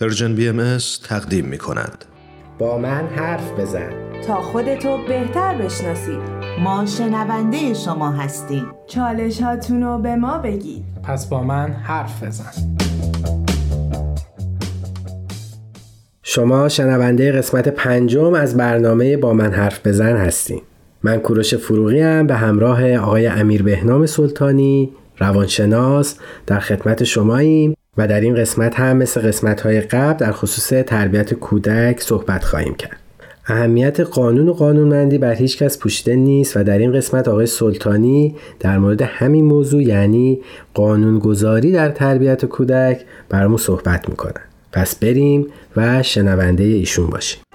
Persian BM تقدیم می کند. با من حرف بزن. تا خودتو بهتر بشناسید. ما شنونده شما هستیم. چالش رو به ما بگید. پس با من حرف بزن. شما شنونده قسمت پنجم از برنامه با من حرف بزن هستیم من کوروش فروغی هم به همراه آقای امیر بهنام سلطانی روانشناس در خدمت شماییم. و در این قسمت هم مثل قسمت های قبل در خصوص تربیت کودک صحبت خواهیم کرد. اهمیت قانون و قانونمندی بر هیچ کس پوشیده نیست و در این قسمت آقای سلطانی در مورد همین موضوع یعنی قانونگذاری در تربیت کودک برامون صحبت می‌کنن. پس بریم و شنونده ایشون باشیم.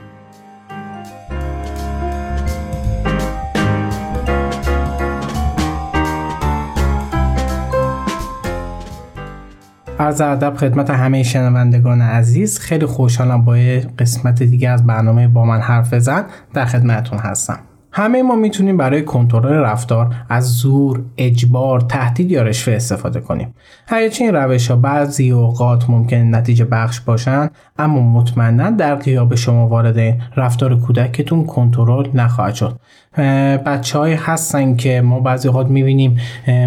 عرض ادب خدمت همه شنوندگان عزیز خیلی خوشحالم با قسمت دیگه از برنامه با من حرف بزن در خدمتون هستم همه ما می‌تونیم برای کنترل رفتار از زور، اجبار، تهدید یا رشوه استفاده کنیم. هرچه این روش ها بعضی اوقات ممکن نتیجه بخش باشن اما مطمئنا در قیاب شما وارد رفتار کودکتون کنترل نخواهد شد. بچه های هستن که ما بعضی اوقات می‌بینیم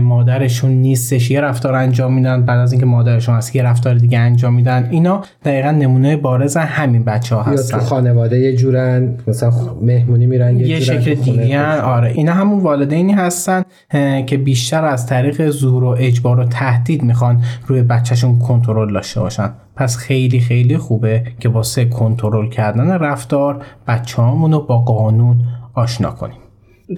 مادرشون نیستش یه رفتار انجام میدن بعد از اینکه مادرشون هست یه رفتار دیگه انجام میدن. اینا دقیقا نمونه بارز همین بچه ها هستن یا تو خانواده یه جورن مثلا مهمونی میرن یه, شکل دیگه آره. اینا همون والدینی هستن که بیشتر از طریق زور و اجبار و تهدید می‌خوان روی بچهشون کنترل داشته باشن. پس خیلی خیلی خوبه که واسه کنترل کردن رفتار بچه رو با قانون آشنا کنیم.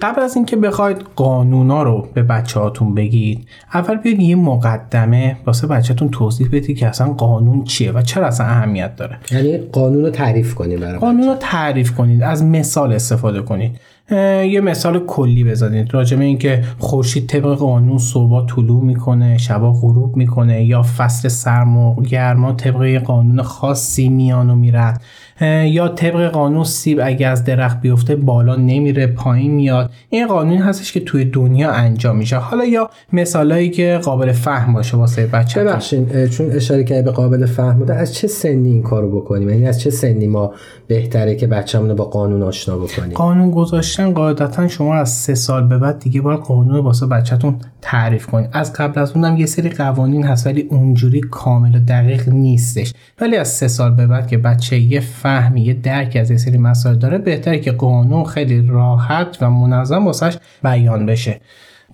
قبل از اینکه بخواید قانونا رو به بچه هاتون بگید اول بیاید یه مقدمه واسه بچهتون توضیح بدید که اصلا قانون چیه و چرا اصلا اهمیت داره. یعنی قانون رو تعریف کنید برای قانون رو تعریف کنید از مثال استفاده کنید. یه مثال کلی بزنید. راجع به اینکه خورشید طبق قانون صبح طلوع می‌کنه شبا غروب می‌کنه یا فصل سرم و گرما طبق قانون خاصی میان و میرن. یا طبق قانون سیب اگه از درخت بیفته بالا نمیره پایین میاد. این قانون هستش که توی دنیا انجام میشه. حالا یا مثالایی که قابل فهم باشه واسه بچه ببخشید چون اشاره کردی به قابل فهم بوده از چه سنی این کارو بکنیم؟ یعنی از چه سنی ما بهتره که بچه‌مون با قانون آشنا بکنیم؟ قانون گذاشتن قاعدتا شما از سه سال به بعد دیگه باید قانون واسه بچهتون تعریف کنید از قبل از اونم یه سری قوانین هست ولی اونجوری کامل و دقیق نیستش. ولی از سه سال به بعد که بچه یه فهمی یه درک از یه سری مسائل داره بهتره که قانون خیلی راحت و منظم واسش بیان بشه.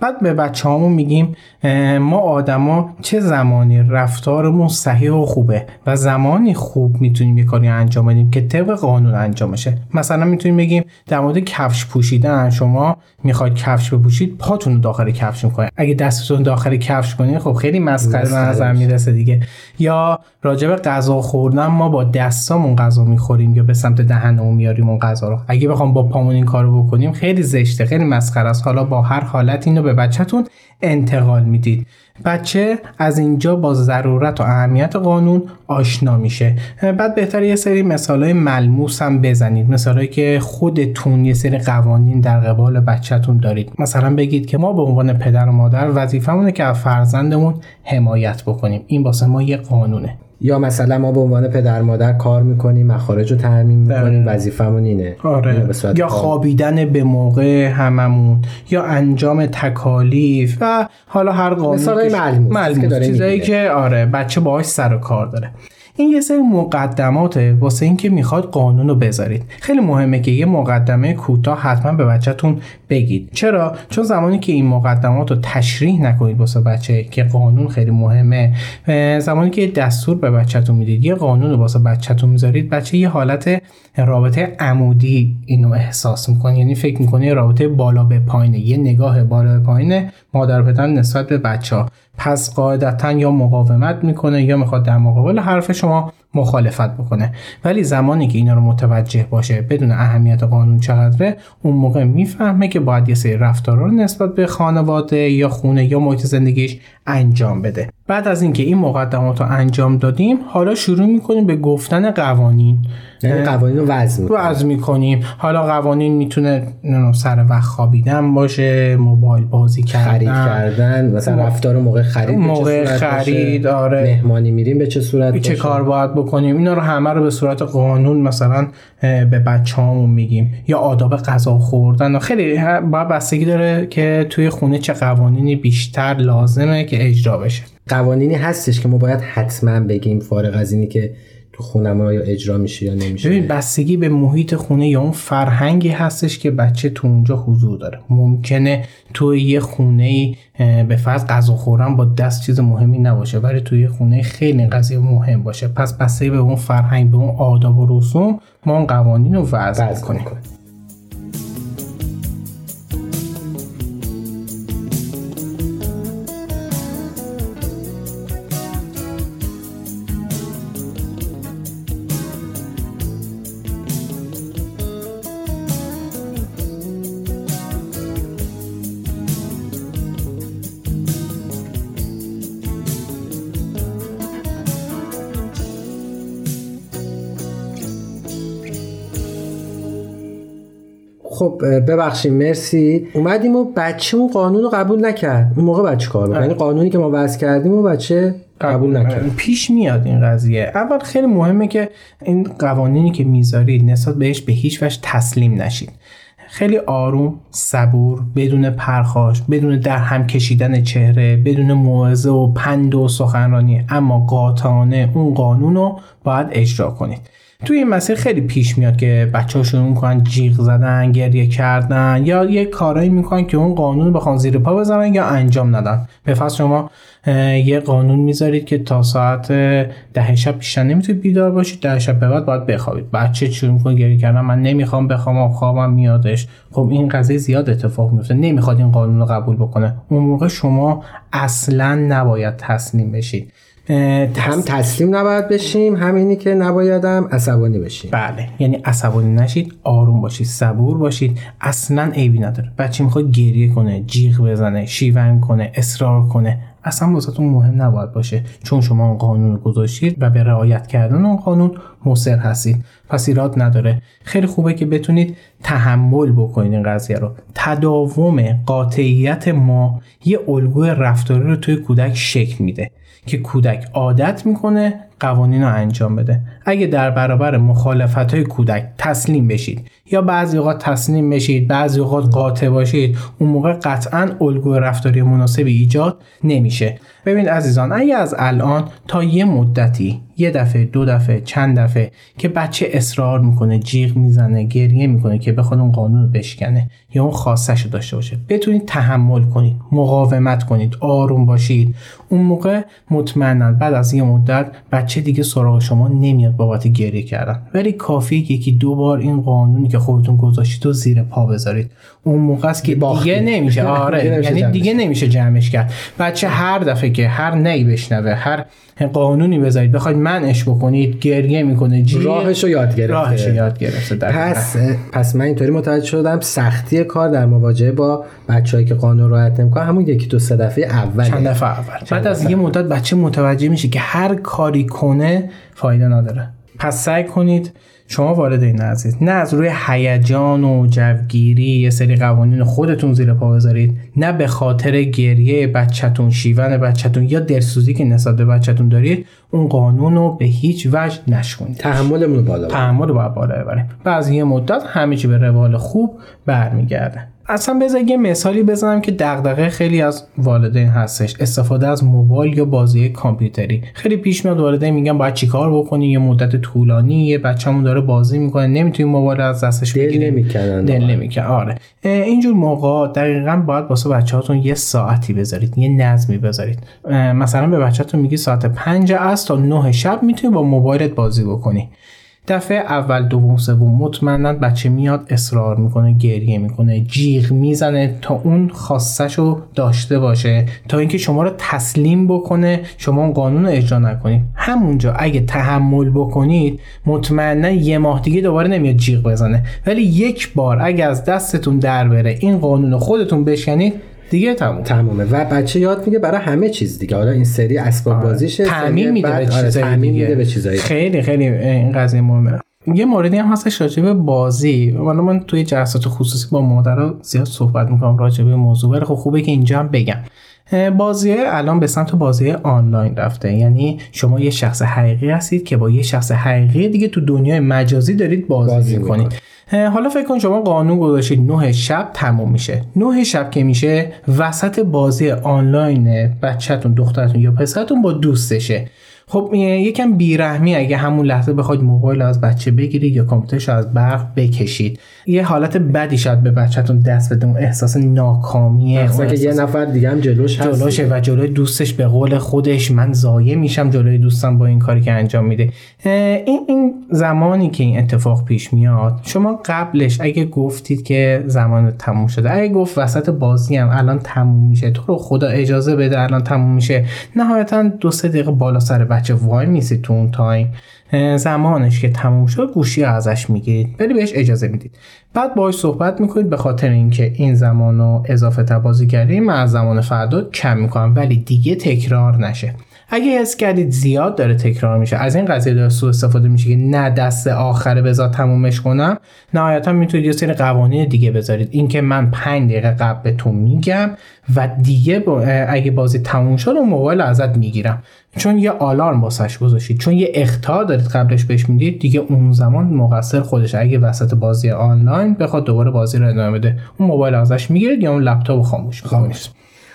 بعد به بچه همون میگیم ما آدما چه زمانی رفتارمون صحیح و خوبه و زمانی خوب می‌تونیم یه کاری انجام بدیم که طبق قانون انجام بشه. مثلا می‌تونیم بگیم در مورد کفش پوشیدن شما می‌خواید کفش بپوشید پاتون رو داخل کفش می‌کنید. اگه دستتون داخل کفش کنید خب خیلی مسخره به نظر می‌رسه دیگه. یا راجب غذا خوردن ما با دستامون غذا می‌خوریم یا به سمت دهنمون میاریم اون غذا رو. اگه بخوام با پامون این کارو بکنیم خیلی زشته خیلی مسخره است. حالا با هر حالت اینو به بچهتون انتقال می‌دید. بچه از اینجا با ضرورت و اهمیت قانون آشنا میشه. بعد بهتر یه سری مثال های ملموس هم بزنید. مثالهایی که خودتون یه سری قوانین در قبال بچهتون دارید. مثلا بگید که ما به عنوان پدر و مادر وظیفمونه که از فرزندمون حمایت بکنیم. این واسه ما یه قانونه. یا مثلا ما به عنوان پدر مادر کار می‌کنیم مخارج رو تعمین می‌کنیم وظیفمون اینه. آره. یا خوابیدن به موقع هممون یا انجام تکالیف و حالا هر قانون مثلا معلوم چیزایی که آره بچه باهاش سر و کار داره. این یه سری مقدماته واسه اینکه می‌خواد قانون رو بذارید. خیلی مهمه که یه مقدمه کوتاه حتما به بچهتون بگید. چرا؟ چون زمانی که این مقدمات رو تشریح نکنید واسه بچه که قانون خیلی مهمه زمانی که دستور به بچهتون می‌دید یه قانون رو واسه بچهتون می‌ذارید بچه یه حالت رابطه عمودی اینو احساس می‌کنه. یعنی فکر می‌کنه رابطه بالا به پایینه یه نگاه بالا به پایینه مادر پدر نسبت به بچه ها پس قاعدتا یا مقاومت می‌کنه یا می‌خواد در مقابل حرف شما مخالفت بکنه. ولی زمانی که اینا رو متوجه باشه بدون اهمیت قانون چقدره اون موقع می‌فهمه که باید یه سری رفتارا رو نسبت به خانواده یا خونه یا محیط زندگیش انجام بده. بعد از اینکه این مقدمات رو انجام دادیم حالا شروع می‌کنیم به گفتن قوانین. یعنی قوانین رو وضع می‌کنیم. حالا قوانین می‌تونه سر وقت خوابیدن باشه موبایل بازی کردن خرید کردن مثلا رفتار موقع خرید موقع خرید آره. مهمانی میریم به چه صورت چه کار باید بکنیم. اینا رو همه رو به صورت قانون مثلا به بچه‌هامون میگیم. یا آداب غذا خوردن. و خیلی باید بستگی داره که توی خونه چه قوانینی بیشتر لازمه که اجرا بشه. قوانینی هستش که ما باید حتما بگیم فارغ از اینی که تو خونه ما یا اجرا میشه یا نمیشه. ببین بستگی به محیط خونه یا اون فرهنگی هستش که بچه تو اونجا حضور داره. ممکنه تو یه خونه به فرض غذا خوردن با دست چیز مهمی نباشه ولی توی خونه خیلی قضیه مهم باشه. پس بستگی به اون فرهنگ به اون آداب و رسوم ما اون قوانین رو وضع کنیم خب ببخشید مرسی. اومدیم و بچه‌مون قانون رو قبول نکرد. اون موقع بچه کار یعنی قانونی که ما وضع کردیم و بچه قبول نکرد. پیش میاد این قضیه. اول خیلی مهمه که این قوانینی که می‌ذارید نسبت بهش به هیچ وجه تسلیم نشید. خیلی آروم صبور بدون پرخاش بدون در هم کشیدن چهره بدون موعظه و پند و سخنرانی. اما قاطعانه اون قانون رو باید اجرا کنید. توی این مسیر خیلی پیش میاد که بچه ها شروع می‌کنن جیغ زدن گریه کردن یا یه کارایی می‌کنن که اون قانون بخوان زیر پا بزنن یا انجام ندن. به شما یه قانون می‌ذارید که تا ساعت ده شب بیشتر نمی‌تونید بیدار باشید ده شب به بعد باید بخوابید. بچه شروع می‌کنه گریه کردن من نمی‌خوام بخوام خوابم میادش. خب این قضیه زیاد اتفاق میفته نمی‌خواد این قانون رو قبول بکنه. اون موقع شما اصلا نباید تسلیم بشید. هم تسلیم نباید بشیم همینی که نبایدم عصبانی بشیم. بله یعنی عصبانی نشید آروم باشید صبور باشید. اصلا عیبی نداره. بچه می‌خواد گریه کنه جیغ بزنه شیون کنه اصرار کنه. اصلا واسهتون مهم نباید باشه. چون شما اون قانون رو گذاشتید و به رعایت کردن اون قانون مصر هستید. پس ایراد نداره. خیلی خوبه که بتونید تحمل بکنید این قضیه رو. تداوم قاطعیت ما یه الگوی رفتاری رو توی کودک شکل میده. که کودک عادت می‌کنه قوانین رو انجام بده. اگه در برابر مخالفت های کودک تسلیم بشید یا بعضی اوقات تسلیم بشید بعضی اوقات قاطع باشید اون موقع قطعا الگوی رفتاری مناسبی ایجاد نمیشه. ببین عزیزان اگه از الان تا یه مدتی یه دفعه دو دفعه چند دفعه که بچه اصرار می‌کنه جیغ می‌زنه گریه می‌کنه که بخواد اون قانون رو بشکنه یا اون خواستش رو داشته باشه بتونید تحمل کنید مقاومت کنید آروم باشید. اون موقع مطمئنا بعد از یه مدت بچه دیگه سراغ شما نمیاد بابت گریه کردن. ولی کافی یکی دو بار این قانونی که خودتون گذاشتید و زیر پا بذارید. اون موقع است که دیگه نمیشه. آره یعنی دیگه نمیشه جمعش کرد. بچه هر دفعه که هر نی بشنوه هر قانونی بذارید بخواید منش بکنید گریه می‌کنه جی راهش رو یاد گرفته. راهش یاد گرفته پس پس من اینطوری متوجه شدم سختی کار در مواجهه با بچه‌ای که قانون رعایت نمی‌کنن. همون یکی دو سه دفعه اول. چند دفعه اول. بعد از یه مدت بچه متوجه میشه که هر کاری کنه فایده نداره. پس سعی کنید شما وارد این عزیز نه از روی هیجان و جوگیری یه سری قوانین خودتون زیر پا بذارید. نه به خاطر گریه بچهتون شیون بچهتون یا درسوزی که نسبت به بچهتون دارید اون قانون رو به هیچ وجه نشکنید. تحملمون بالا تحمل رو باید بالا ببریم. بعضی یه مدت همه چی به روال خوب برمیگرده. اصلا بذار یه مثالی بزنم که دغدغه خیلی از والدین هستش. استفاده از موبایل یا بازی کامپیوتری. خیلی پیش میاد والدین میگن باید چیکار بکنی؟ یه مدت طولانی یه بچه‌مون داره بازی می‌کنه نمی‌تونی موبایل از دستش بگیری. نمی‌کنن دل نمی‌کنه آره. اینجور موقع دقیقا باید واسه بچه‌هاتون یه ساعتی بذارید یه نظمی بذارید. مثلا به بچه‌تون میگی ساعت 5 از تا 9 شب می‌تونی با موبایلت بازی بکنی. دفعه اول دوم سوم مطمئنا بچه میاد اصرار می‌کنه گریه می‌کنه جیغ می‌زنه تا اون خواستش داشته باشه. تا اینکه شما رو تسلیم بکنه شما اون قانون رو اجرا نکنید. همونجا اگه تحمل بکنید مطمئنا یه ماه دیگه دوباره نمیاد جیغ بزنه. ولی یک بار اگه از دستتون در بره این قانون رو خودتون بشکنید دیگه تموم. تمومه. و بچه یاد میگه برای همه چیز دیگه. حالا این سری اسباب آره. بازیشه تعمیم میده به چیزای آره میده به چیزایی خیلی خیلی این قضیه مهمه. یه موردی هم هستش راجع به بازی. حالا من توی جلسات خصوصی با مادرها زیاد صحبت می‌کنم راجع به موضوع ولی خب خوبه که اینجا هم بگم. بازی الان به سمت بازی آنلاین رفته. یعنی شما یه شخص حقیقی هستید که با یه شخص حقیقی دیگه تو دنیای مجازی دارید بازی, بازی می‌کنید. حالا فکر کن شما قانون گذاشتید 9 شب تموم میشه. 9 شب که میشه وسط بازی آنلاین بچهتون دخترتون یا پسرتون با دوستشه. خب یکم بیرحمی اگه همون لحظه بخواید موبایل از بچه بگیرید یا کامپیوترش از برق بکشید. یه حالت بدی شاید به بچهتون دست بده اون احساس ناکامیه احساس که یه نفر دیگه هم جلوش هست جلوشه و جلوی دوستش به قول خودش من زایه میشم جلوی دوستم با این کاری که انجام میده. این این زمانی که این اتفاق پیش میاد شما قبلش اگه گفتید که زمان تموم شده اگه گفت وسط بازی هم الان تموم میشه تو رو خدا اجازه بده الان تموم میشه نهایتا دو سه دقیقه بالا سر بچه وای میسید تو اون تایم. زمانش که تموم شد گوشی ازش می‌گیرید ولی بهش اجازه می‌دید. بعد باهاش صحبت می‌کنید به خاطر اینکه این زمان رو اضافه تبازی کردیم من از زمان فردا کم می‌کنم ولی دیگه تکرار نشه. اگه حس کردید زیاد داره تکرار میشه از این قضیه داره سوء استفاده میشه که نه دست آخره بذار تمومش کنم نهایتا می‌تونید یه سری قوانین دیگه بذارید. اینکه من 5 دقیقه قبل بهتون میگم و دیگه اگه بازی تموم شد اون موبایل ازت می‌گیرم. چون یه آلارم واسش گذاشتید. چون یه اختار دارید قبلش بهش می‌دید دیگه اون زمان مقصر خودش اگه وسط بازی آنلاین بخواد دوباره بازی رو ادامه بده. اون موبایل ازش می‌گیرید یا اون لپتاپ خاموش خاموش.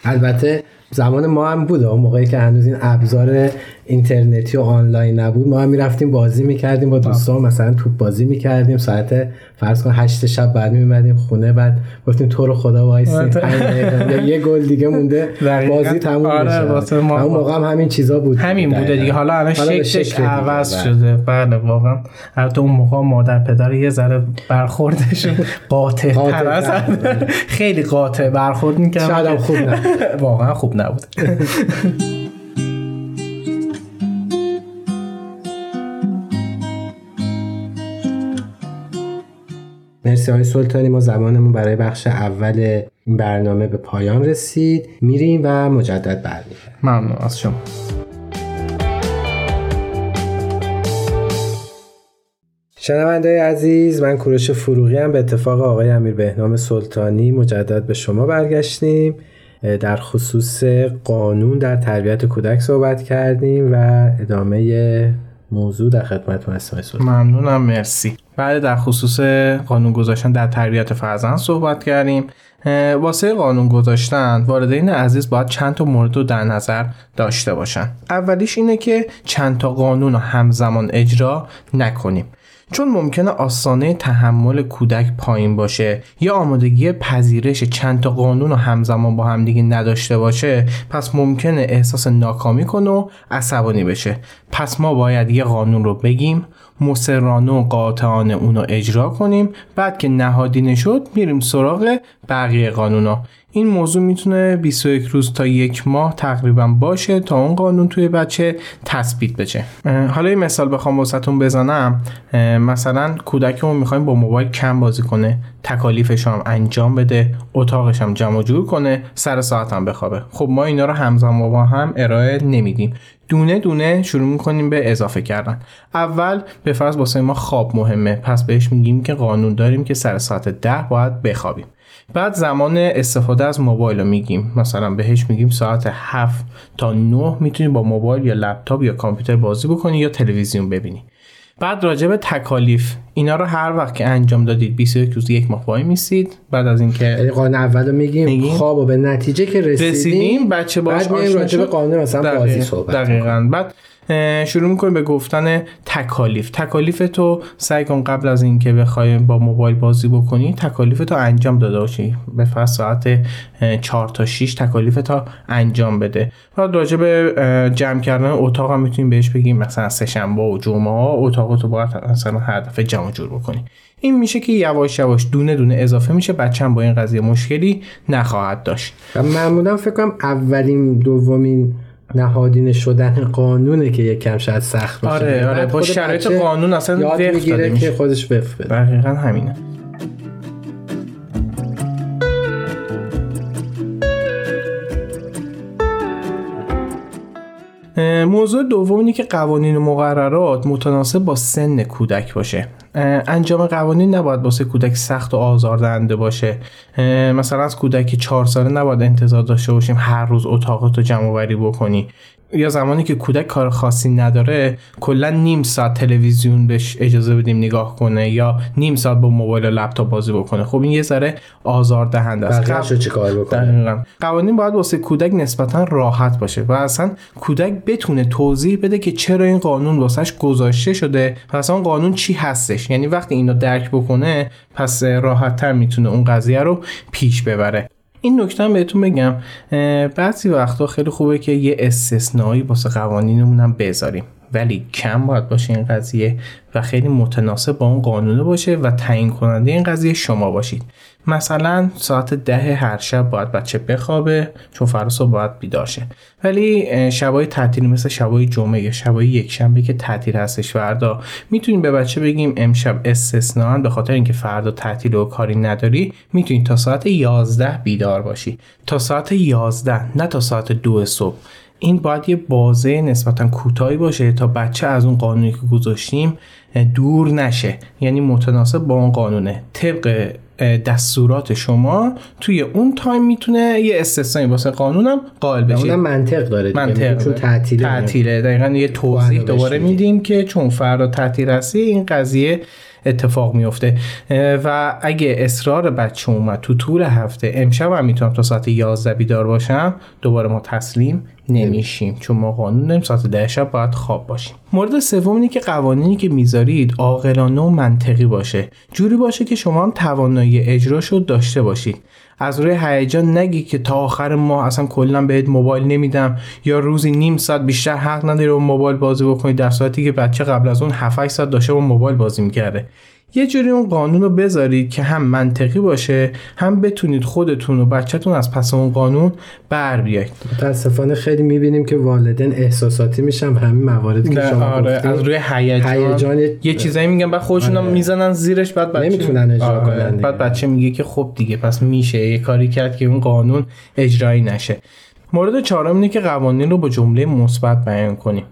البته زمان ما هم بود اون موقعی که هنوز این ابزار اینترنتی و آنلاین نبود ما هم می‌رفتیم بازی می‌کردیم با دوستان مثلا توپ بازی می‌کردیم ساعت فرض کن 8 شب بعد میومدیم خونه بعد گفتیم تو رو خدا وایسی یا یه گل دیگه مونده بازی تموم آره میشه ما اون موقع هم همین چیزا بود. همین بوده دیگه. حالا الان شکلش عوض شده. بله واقعا. البته اون موقع مادر پدر یه ذره برخوردش قاطع تر خیلی قاطع برخورد می‌کرد شاید خوب نه واقعا خوب نبود. مرسی های سلطانی ما زمانمون برای بخش اول این برنامه به پایان رسید. میریم و مجدد برمیگردیم. ممنون. از شما. شنونده عزیز من کوروش فروغی هم به اتفاق آقای امیر بهنام سلطانی مجدد به شما برگشتیم. در خصوص قانون در تربیت کودک صحبت کردیم و ادامه موضوع در خدمت هستم ممنونم مرسی. بعد در خصوص قانون گذاشتن در تربیت فرزند صحبت کردیم. واسه قانون گذاشتن والدین عزیز باید چند تا مورد رو در نظر داشته باشن. اولیش اینه که چند تا قانون رو همزمان اجرا نکنیم. چون ممکنه آسانه تحمل کودک پایین باشه یا آمادگی پذیرش چند تا قانون و همزمان با همدیگه نداشته باشه پس ممکنه احساس ناکامی کنه و عصبانی بشه. پس ما باید یه قانون رو بگیم مسررانه و قاطعانه اونو اجرا کنیم بعد که نهادینه شد میریم سراغ بقیه قانونا. این موضوع می‌تونه 21 روز تا یک ماه تقریبا باشه تا اون قانون توی بچه تثبیت بشه. حالا یه مثال بخوام واسهتون بزنم. مثلا کودکمون می‌خوایم با موبایل کم بازی کنه. تکالیفش هم انجام بده اتاقش هم جمع جور کنه سر ساعت هم بخوابه. خب ما اینا رو همزمان با هم ارائه نمیدیم. دونه دونه شروع می‌کنیم به اضافه کردن. اول به فرض واسه ما خواب مهمه. پس بهش میگیم که قانون داریم که سر ساعت ده باید بخوابیم. بعد زمان استفاده از موبایل رو میگیم. مثلا بهش میگیم ساعت 7 تا 9 می‌تونی با موبایل یا لپتاپ یا کامپیوتر بازی بکنی یا تلویزیون ببینی. بعد راجع به تکالیف. اینا رو هر وقت که انجام دادید 21 روز یک ماه وای میسید. بعد از اینکه قانون اول رو میگیم, میگیم. خواب و به نتیجه که رسیدیم, رسیدیم بچه باش بعد راجع به قانون مثلا بازی صحبت دقیقاً. بعد شروع می‌کنیم به گفتن تکالیف. تکالیف تو سعی کن قبل از اینکه بخوای با موبایل بازی بکنی تکالیف تو انجام داده باشی. به فرض ساعت 4 تا 6 تکالیف تا انجام بده. بعد راجع به جمع کردن اتاق هم می‌تونیم بهش بگیم. مثلا سه شنبه و جمعه ها اتاق تو باید مثلا هر دفعه جمع جور بکنی. این میشه که یواش یواش دونه دونه اضافه میشه. بچم با این قضیه مشکلی نخواهد داشت. و معمولا فکر کنم اولین دومین نهادینه شدن قانونه که یک کم شاید سخت باشه. آره آره با شرایط قانون اصلا یاد می‌گیره که خودش وفق بده. دقیقا همینه. موضوع دوم اینه که قوانین مقررات متناسب با سن کودک باشه. انجام قوانین نباید واسه کودک سخت و آزاردهنده باشه. مثلا از کودک چهار ساله نباید انتظار داشته باشیم هر روز اتاقات رو جمع بکنی. یا زمانی که کودک کار خاصی نداره کلا نیم ساعت تلویزیون بهش اجازه بدیم نگاه کنه یا نیم ساعت با موبایل و لپتاپ بازی بکنه. خب این یه ذره آزار دهنده است قب... چه کار بکنه؟ قوانین باید واسه کودک نسبتا راحت باشه و اصلا کودک بتونه توضیح بده که چرا این قانون واسش گذاشته شده و اصلا قانون چی هستش. یعنی وقتی اینو درک بکنه پس راحت تر می‌تونه اون قضیه رو پیش ببره. این نکته بهتون بگم بعضی وقتا خیلی خوبه که یه استثنایی واسه قوانینمون هم بذاریم. ولی کم باید باشه این قضیه و خیلی متناسب با اون قانونه باشه و تعیین کننده این قضیه شما باشید. مثلا ساعت ده هر شب باید بچه بخوابه چون فردا باید بیدار شه. ولی شبای تعطیل مثل شبای جمعه یا شبای یک شنبه که تعطیل هستش فردا می‌تونیم به بچه بگیم امشب استثنا به خاطر اینکه فردا تعطیل و کاری نداری می‌تونید تا ساعت 11 بیدار باشی. تا ساعت 11 نه تا ساعت دو صبح. این باید یه بازه نسبتا کوتاهی باشه تا بچه از اون قانونی که گذاشتیم دور نشه. یعنی متناسب با اون قانونه. طبق دستورات شما توی اون تایم می‌تونه یه استثنایی واسه قانونم قائل بشه. اونم منطق داره منطق چون تعطیله. تعطیله. دقیقا یه توضیح دوباره میدیم که چون فردا تعطیل هستی این قضیه اتفاق میفته و اگه اصرار بچه اومد تو طول هفته امشب هم می‌تونم تا ساعت 11 بیدار باشم دوباره ما تسلیم نمیشیم. چون ما قانون داریم ساعت ده شب باید خواب باشیم. مورد سوم اینه که قوانینی که می‌ذارید عاقلانه و منطقی باشه. جوری باشه که شما هم توانایی اجراشو داشته باشید. از روی هیجان نگی که تا آخر ماه اصلا کلا بهت موبایل نمیدم یا روزی نیم ساعت بیشتر حق نداری با موبایل بازی بکنی در صورتی که بچه قبل از اون 7 ساعت داشته با موبایل بازی می‌کرده. یه جوری اون قانون رو بذارید که هم منطقی باشه هم بتونید خودتون و بچهتون از پس اون قانون بر بیاید. متاسفانه خیلی می‌بینیم که والدین احساساتی میشن و همین مواردی که شما آره از روی هیجان. یه چیزایی میگن بعد خودشون آره. می‌زنن زیرش بعد بچه نمی‌تونن اجرا آره. کنن بعد بچه میگه که خب دیگه پس میشه. یه کاری کرد که اون قانون اجرایی نشه. مورد چهارم اینه که قوانین رو با جمله مثبت بیان کنیم.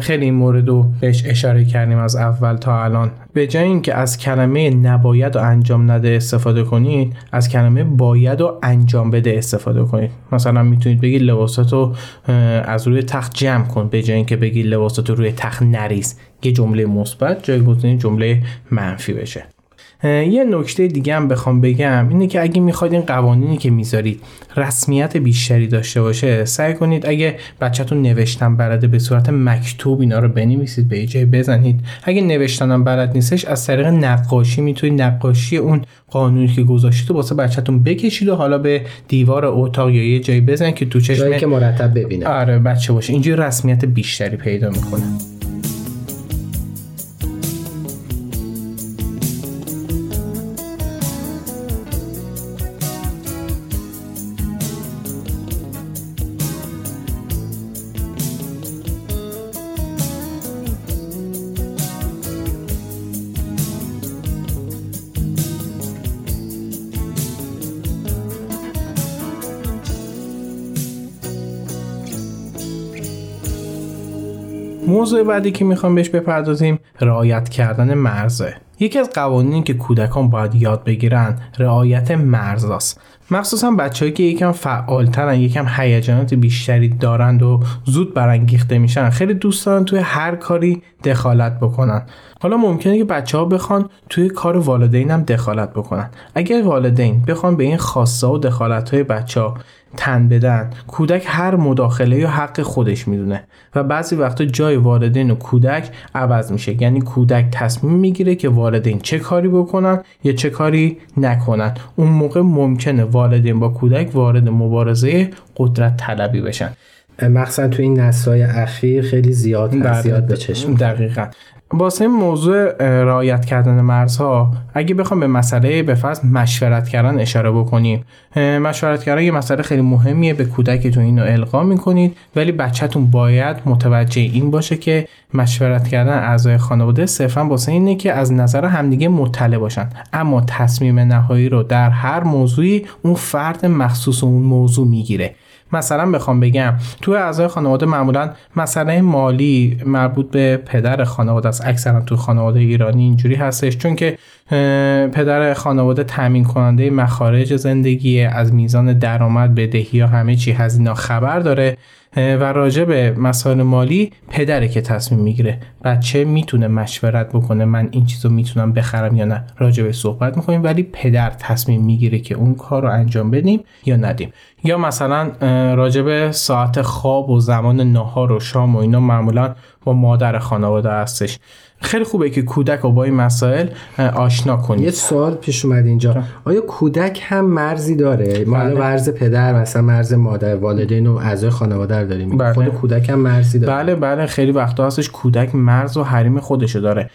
خیلی این مورد رو بهش اشاره کردیم از اول تا الان. به جای اینکه از کلمه نباید و انجام نده استفاده کنید از کلمه باید و انجام بده استفاده کنید. مثلا می‌تونید بگید لباساتو از روی تخت جمع کن به جای اینکه بگید لباساتو روی تخت نریز. یه جمله مثبت جایگزین جمله منفی بشه. یه نکته دیگه هم بخوام بگم اینه که اگه می‌خواید این قوانینی که می‌ذارید رسمیت بیشتری داشته باشه سعی کنید اگه بچهتون نوشتن بلده به صورت مکتوب اینا رو بنویسید به جای بزنید. اگه نوشتنم بلد نیستش از طریق نقاشی می‌تونید نقاشی اون قانونی که گذاشتید و واسه بچهتون بکشید و حالا به دیوار اتاق یا یه جایی بزنید که تو چشم جایی که مرتب ببینه. آره بچه باشه. اینجوری رسمیت بیشتری پیدا می‌کنه. موضوع بعدی که می‌خوام بهش بپردازیم رعایت کردن مرزه. یکی از قوانینی که کودکان باید یاد بگیرن رعایت مرزاست مخصوصا بچههایی که یکم فعالترن یکم هیجانات بیشتری دارند و زود برانگیخته میشن خیلی دوست دارن توی هر کاری دخالت بکنن. حالا ممکنه که بچه ها بخوان توی کار والدین هم دخالت بکنن. اگر والدین بخوان به این خواسته و دخالت های بچه ها تن بدن کودک هر مداخله یا حق خودش می‌دونه و بعضی وقتا جای والدین و کودک عوض میشه. یعنی کودک تصمیم می‌گیره که والدین چه کاری بکنن یا چه کاری نکنن. اون موقع ممکنه والدین با کودک وارد مبارزه قدرت طلبی بشن. مخصوصا تو این نسل‌های اخیر خیلی زیاد بله. زیاد به چشم. دقیقا. واسه موضوع رعایت کردن مرزها اگه بخوام به مسئله به فرض مشورت کردن اشاره بکنیم. مشورت کردن یه مسئله خیلی مهمیه به کودکتون اینو القا می‌کنید. ولی بچهتون باید متوجه این باشه که مشورت کردن اعضای خانواده صرفا واسه اینه که از نظر همدیگه مطلع باشن. اما تصمیم نهایی رو در هر موضوعی اون فرد مخصوص اون موضوع می‌گیره. مثلا بخوام بگم تو اعضای خانواده معمولا مسئله مالی مربوط به پدر خانواده است. اکثرا تو خانواده ایرانی اینجوری هستش چون که پدر خانواده تامین کننده مخارج زندگی از میزان درآمد بدهی یا همه چی هزینه خبر داره. و راجع به مسائل مالی پدره که تصمیم می‌گیره. بچه می‌تونه مشورت بکنه من این چیزو می‌تونم بخرم یا نه. راجع به صحبت می‌کنیم ولی پدر تصمیم می‌گیره که اون کار رو انجام بدیم یا ندیم. یا مثلا راجع به ساعت خواب و زمان نهار و شام و اینا معمولا با مادر خانواده هستش. خیلی خوبه که کودک رو با این مسائل آشنا کنید. یه سوال پیش اومد اینجا. آیا کودک هم مرزی داره؟ ما بله. مرز پدر مثلا مرز مادر والدین و اعضای خانواده داریم. بله. خود کودک هم مرزی داره. بله بله. خیلی وقتا هستش کودک مرز و حریم خودشو داره.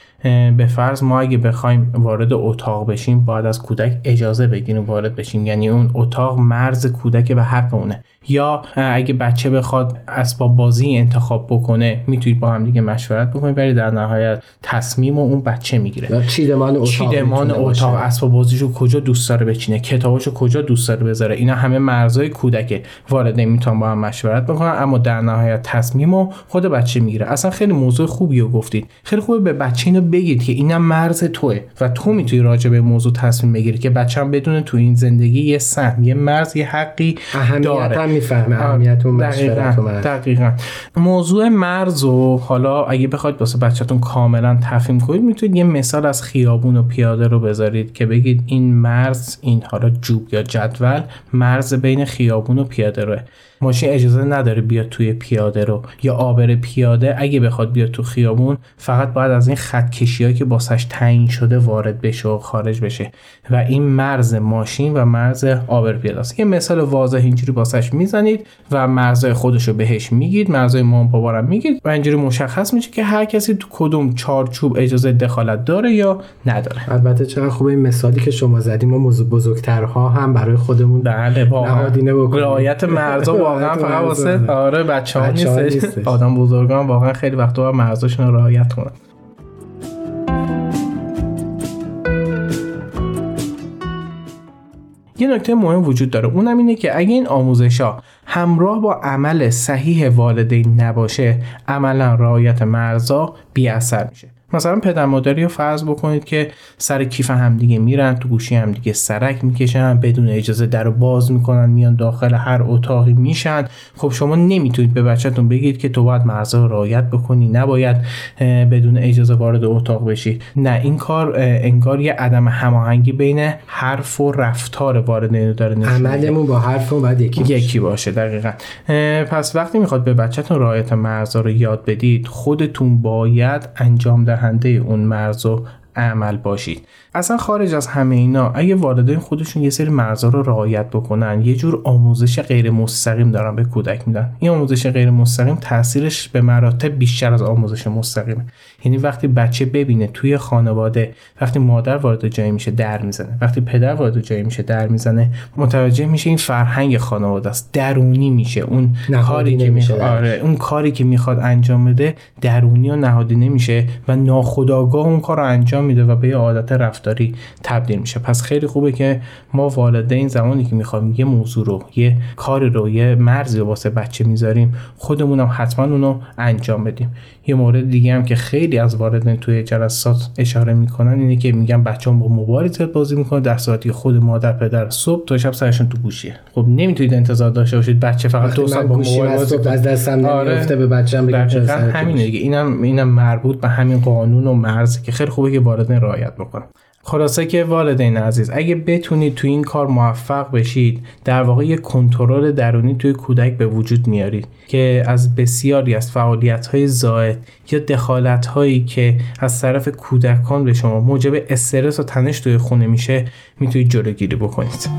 به فرض ما اگه بخوایم وارد اتاق بشیم باید از کودک اجازه بگیریم وارد بشیم. یعنی اون اتاق مرز کودک به حق اونه. یا اگه بچه بخواد اسباب بازی انتخاب بکنه می‌تونید با هم دیگه مشورت بکنید ولی در نهایت تصمیم و اون بچه می‌گیره. چیدمان اتاق چیدمان اتاق اسباب بازیشو کجا دوست داره بچینه کتاباشو کجا دوست داره بذاره؟ اینا همه مرزای کودکه. وارد می‌تونن با هم مشورت بکنن اما در نهایت تصمیم و خود بچه می‌گیره. اصلا خیلی موضوع خوبی رو گفتید. خیلی خوبه به بچه اینو بگید که اینم مرز توه و تو می‌تونی راجع به موضوع تصمیم بگیری که بچه‌م بدون تو این زندگی یه سهم یه مرز یه حقی داره. می‌فهمه اهمیت اون دقیقاً, دقیقاً. موضوع مرز و حالا اگه بخواید واسه بچه‌تون کاملا تفهیم کنید می‌تونید یه مثال از خیابون و پیاده رو بذارید که بگید این مرز این حالا جوب یا جدول مرز بین خیابون و پیاده روه ماشین اجازه نداره بیاد توی پیاده رو یا آبر پیاده. اگه بخواد بیاد تو خیابون فقط باید از این خط کشی که باسش تعیین شده وارد بشه و خارج بشه. و این مرز ماشین و مرز آبر پیاده است. یه مثال واضح اینجوری باسش می‌زنید و مرزهای خودش رو بهش میگید مرزهای مام بابارم میگید و اینجوری مشخص میشه که هر کسی تو کدوم چارچوب اجازه دخالت داره یا نداره. البته چقدر خوبه این مثالی که شما زدیم. ما بزرگترها هم برای خودمون بله بکنیم. رعایت مرزها واقعا فقط واسه آره بچه ها نیست آدم بزرگان واقعا خیلی وقتا مرزاشون رو رعایت کنن. یه نکته مهم وجود داره. اونم اینه که اگه این آموزش ها همراه با عمل صحیح والدین نباشه عملا رعایت مرزا بی اثر میشه. مثلا پدر مادری رو فرض بکنید که سر کیف همدیگه میرن تو گوشی همدیگه سرک می‌کشن بدون اجازه در رو باز می‌کنن میان داخل هر اتاقی میشن. خب شما نمی‌تونید به بچهتون بگید که تو باید مرزها رو رعایت بکنی نباید بدون اجازه وارد اتاق بشی. نه این کار انگار یه عدم هماهنگی بین حرف و رفتار والدین داره نشون عملمون با حرف باید یکی باشه. یکی باشه دقیقا. پس وقتی می‌خواد به بچهتون رعایت مرزها رو یاد بدید خودتون باید انجام دهنده اون مرز و عمل باشید. اصلا خارج از همه اینا اگه والدین خودشون یه سری مرزا رو رعایت بکنن یه جور آموزش غیر مستقیم دارن به کودک میدن. این آموزش غیر مستقیم تاثیرش به مراتب بیشتر از آموزش مستقیمه. یعنی وقتی بچه ببینه توی خانواده وقتی مادر وارد جایی میشه در می‌زنه وقتی پدر وارد جایی میشه در می‌زنه متوجه میشه این فرهنگ خانواده است درونی میشه. اون کاری که می‌خواد آره اون کاری که می‌خواد انجام بده درونی و نهادینه میشه و ناخودآگاه اون کار رو انجام میده و به یه عادت رفتاری تبدیل میشه. پس خیلی خوبه که ما والدین زمانی که می‌خوایم یه موضوع رو یه کاری رو یه مرزی رو واسه بچه می‌ذاریم خودمون هم حتما اونو انجام بدیم. یه مورد دیگه هم که خیلی از والدین توی جلسات اشاره می‌کنن. اینه که میگن بچه‌ها با موبایل زیاد بازی می‌کنه در صورتی خود مادر پدر صبح تا شب سرشون تو گوشیه. خب نمی‌تونید انتظار داشته باشید. بچه فقط دو ساعت با موبایل بازی از دستم آره. به بچه‌م بگم همینه دیگه. اینم اینم مربوط به همین قانون و مرزی که خیلی خوبه که والدین رعایت بکنن. خلاصه که والدین عزیز اگه بتونید تو این کار موفق بشید در واقع یه کنترل درونی توی کودک به وجود میارید که از بسیاری از فعالیت های زائد یا دخالت هایی که از طرف کودکان به شما موجب استرس و تنش توی خونه میشه می‌تونید جلوگیری بکنید.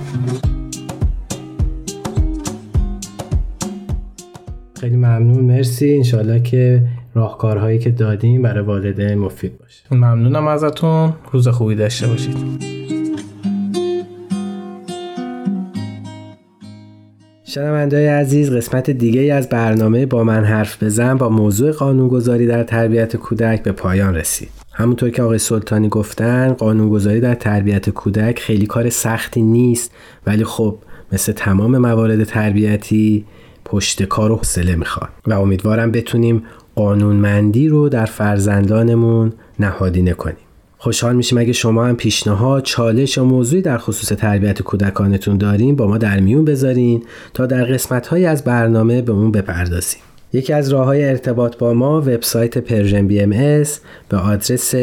خیلی ممنون مرسی. انشالله که راهکارهایی که دادیم برای والدین مفید باشه. ممنونم ازتون. روز خوبی داشته باشید. شنوندای عزیز قسمت دیگه از برنامه با من حرف بزن با موضوع قانونگذاری در تربیت کودک به پایان رسید. همونطور که آقای سلطانی گفتن قانونگذاری در تربیت کودک خیلی کار سختی نیست ولی خب مثل تمام موارد تربیتی پشت کار و حوصله می‌خواد. و امیدوارم بتونیم قانونمندی رو در فرزندانمون نهادینه کنیم. خوشحال میشیم اگه شما هم پیشنهاد چالش یا موضوعی در خصوص تربیت کودکانتون دارین با ما در میون بذارین تا در قسمت های از برنامه به اون بپردازیم. یکی از راه های ارتباط با ما وبسایت Persian BMS به آدرس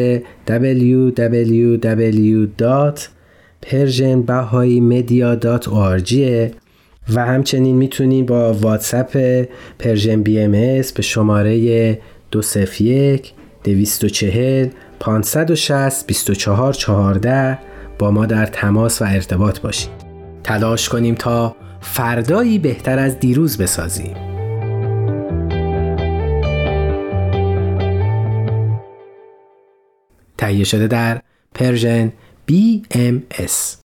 www.persianbahaimedia.org و همچنین می‌تونید با واتساپ Persian BMS به شماره 201 240 560 24 14 با ما در تماس و ارتباط باشید. تلاش کنیم تا فردایی بهتر از دیروز بسازیم. تهیه شده در پرژن BMS